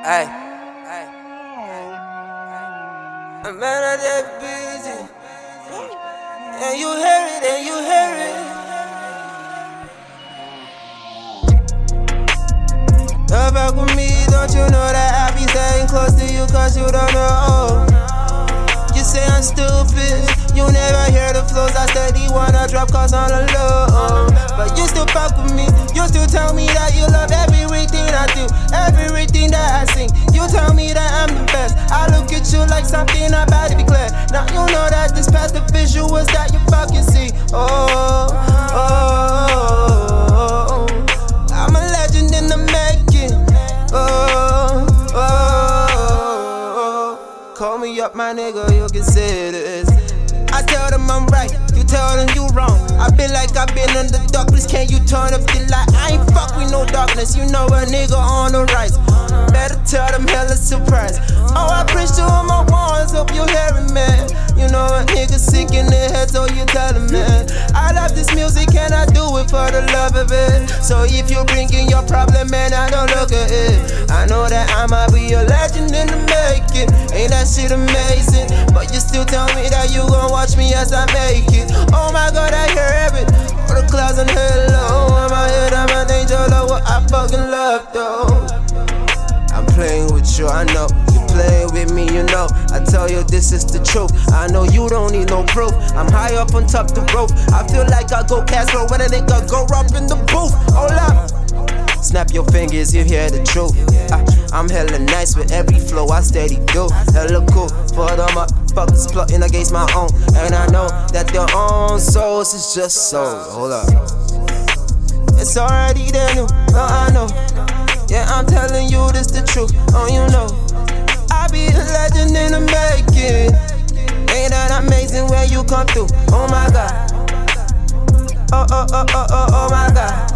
Hey, hey, I'm out of that busy. And you hear it, and you hear it. Love back with me, don't you know that I be staying close to you cause you don't know. You say I'm stupid, you never hear the flows. I steady wanna drop cause the low. But you still fuck with me, you still tell me that you love everything I do, everything that I. You tell me that I'm the best. I look at you like something about to be clear. Now you know that this past the visuals that you fucking see. Oh, oh, oh, I'm a legend in the making. Oh, oh, oh. Call me up, my nigga, you can say this. I tell them I'm right, you tell them you wrong. I been like I been in the dark, please can you turn up the light? I ain't fuck with no darkness, you know a nigga on the rise. Better tell them hella surprise. Oh, I preach to all my ones, hope you hearing me. You know a nigga sick in the head, so you tell him man. I love this music and I do it for the love of it. So if you bringing your problem, man, I don't look at it. I know that I'ma be a legend in the making. Ain't that shit amazing? Still tell me that you gon' watch me as I make it. Oh my god, I hear it. For the clouds and hello. I'm my head, I'm an angel of what I fucking love though. I'm playing with you, I know. You playing with me, you know. I tell you this is the truth. I know you don't need no proof. I'm high up on top the roof. I feel like I go Castro when a nigga go up in the. Snap your fingers, you hear the truth. I, I'm hella nice with every flow I steady do. Hella cool but I'm the motherfuckers plotting against my own. And I know that their own souls is just so. Hold up. It's already there, new. Oh, I know. Yeah, I'm telling you this the truth. Oh, you know. I be a legend in the making. Ain't that amazing where you come through? Oh my god. Oh, oh, oh, oh, oh, oh my god.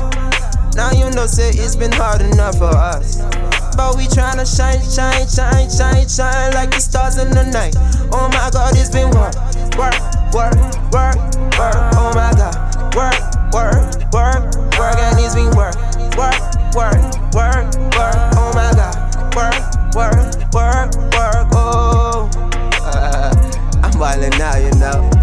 Now you know, say it's been hard enough for us. But we tryna shine, shine, shine, shine, shine like the stars in the night. Oh my god, it's been work, work, work, work, work. Oh my god, work, work, work, work, and it's been work, work, work, work, work. Oh my god, work, work, work, work. Oh, uh, I'm wildin' now, you know.